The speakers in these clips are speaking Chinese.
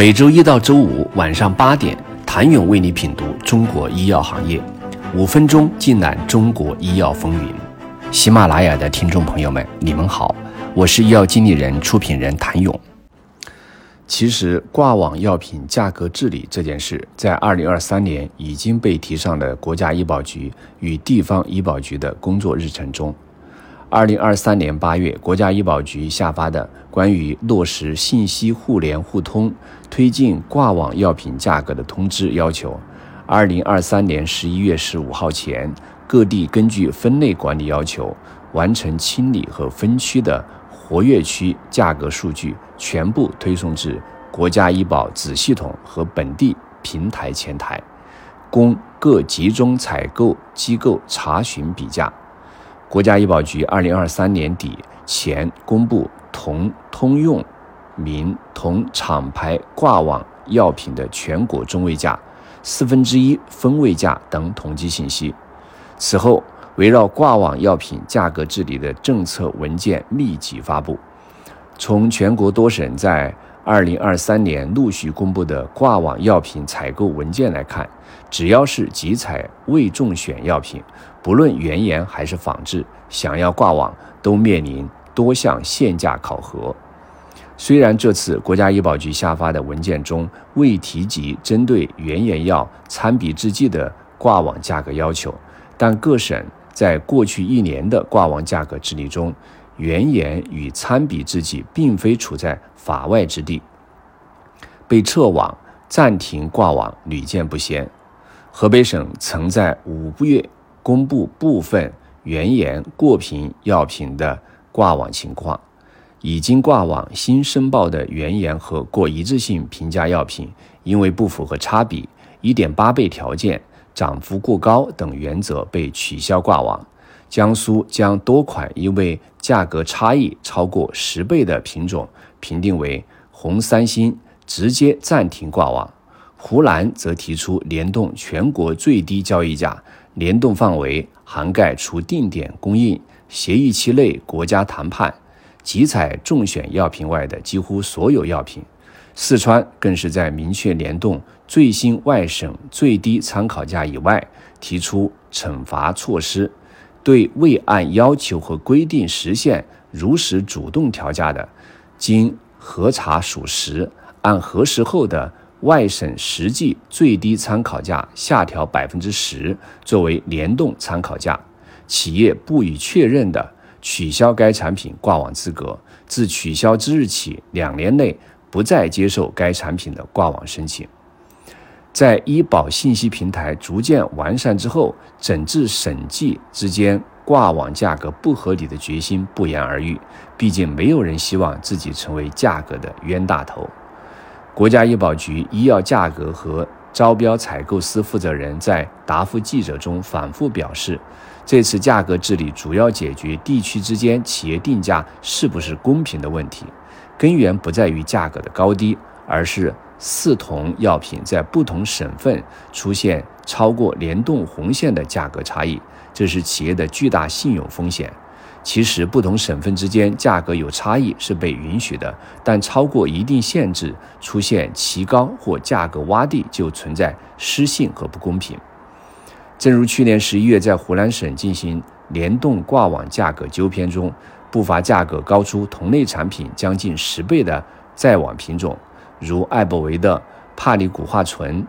每周一到周五晚上八点，谭勇为你品读中国医药行业，五分钟尽览中国医药风云。喜马拉雅的听众朋友们，你们好，我是医药经理人、出品人谭勇。其实，挂网药品价格治理这件事，在二零二三年已经被提上了国家医保局与地方医保局的工作日程中。二零二三年八月，国家医保局下发的关于落实信息互联互通、推进挂网药品价格的通知要求，二零二三年十一月十五号前，各地根据分类管理要求，完成清理和分区的活跃区价格数据。全部推送至国家医保子系统和本地平台前台，供各集中采购机构查询比价。国家医保局二零二三年底前公布同通用名同厂牌挂网药品的全国中位价、四分之一分位价等统计信息。此后，围绕挂网药品价格治理的政策文件密集发布。从全国多省在二零二三年陆续公布的挂网药品采购文件来看，只要是集采未中选药品，不论原研还是仿制，想要挂网都面临多项限价考核。虽然这次国家医保局下发的文件中未提及针对原研药参比制剂的挂网价格要求，但各省在过去一年的挂网价格治理中。原研与参比制剂并非处在法外之地，被撤网、暂停挂网屡见不鲜。河北省曾在五月公布部分原研过评药品的挂网情况，已经挂网新申报的原研和过一致性评价药品，因为不符合差比、一点八倍条件、涨幅过高等原则被取消挂网。江苏将多款因为价格差异超过十倍的品种评定为红三星，直接暂停挂网。湖南则提出联动全国最低交易价，联动范围涵盖除定点供应、协议期内国家谈判、集采中选药品外的几乎所有药品。四川更是在明确联动最新外省最低参考价以外，提出惩罚措施。对未按要求和规定实现如实主动调价的，经核查属实，按核实后的外省实际最低参考价下调百分之十作为联动参考价，企业不予确认的，取消该产品挂网资格，自取消之日起两年内不再接受该产品的挂网申请。在医保信息平台逐渐完善之后，整治审计之间挂网价格不合理的决心不言而喻。毕竟，没有人希望自己成为价格的冤大头。国家医保局医药价格和招标采购司负责人在答复记者中反复表示，这次价格治理主要解决地区之间企业定价是不是公平的问题，根源不在于价格的高低，而是。四同药品在不同省份出现超过联动红线的价格差异，这是企业的巨大信用风险。其实，不同省份之间价格有差异是被允许的，但超过一定限制，出现奇高或价格洼地，就存在失信和不公平。正如去年十一月在湖南省进行联动挂网价格纠偏中，不乏价格高出同类产品将近十倍的在网品种。如艾博维的帕里古化醇，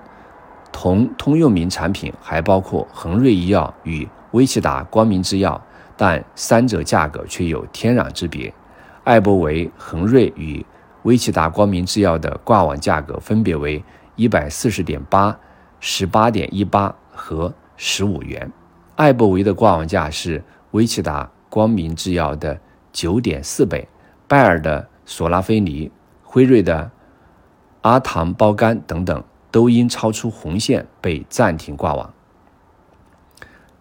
同通用名产品还包括恒瑞医药与威奇达光明制药，但三者价格却有天壤之别。艾博维、恒瑞与威奇达光明制药的挂网价格分别为一百四十点八、十八点一八和十五元。艾博维的挂网价是威奇达光明制药的九点四倍，拜耳的索拉菲尼、辉瑞的。阿糖胞苷等等都因超出红线被暂停挂网。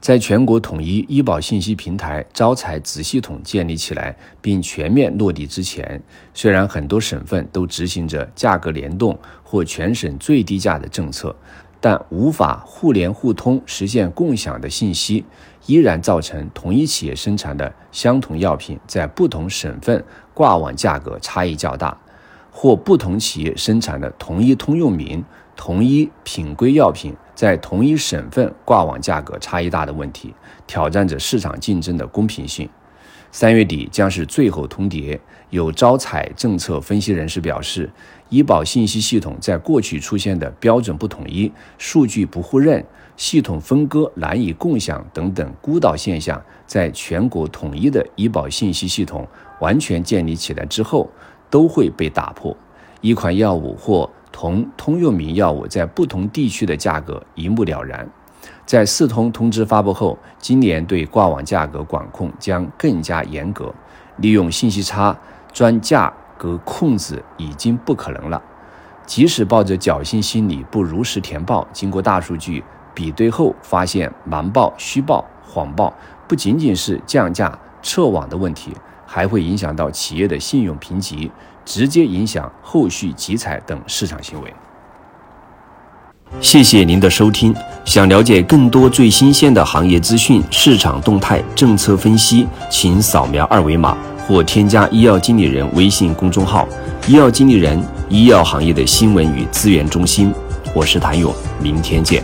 在全国统一医保信息平台招采子系统建立起来并全面落地之前，虽然很多省份都执行着价格联动或全省最低价的政策，但无法互联互通实现共享的信息，依然造成同一企业生产的相同药品在不同省份挂网价格差异较大。或不同企业生产的同一通用名、同一品规药品，在同一省份挂网价格差异大的问题，挑战着市场竞争的公平性。三月底将是最后通牒。有招采政策分析人士表示，医保信息系统在过去出现的标准不统一、数据不互认、系统分割难以共享等等孤岛现象，在全国统一的医保信息系统完全建立起来之后，都会被打破。一款药物或同通用名药物在不同地区的价格一目了然。在四通通知发布后，今年对挂网价格管控将更加严格，利用信息差钻价格空子已经不可能了。即使抱着侥幸心理不如实填报，经过大数据比对后发现瞒报、虚报、谎报，不仅仅是降价撤网的问题，还会影响到企业的信用评级，直接影响后续集采等市场行为。谢谢您的收听。想了解更多最新鲜的行业资讯、市场动态、政策分析，请扫描二维码或添加医药经理人微信公众号“医药经理人”——医药行业的新闻与资源中心。我是谭勇，明天见。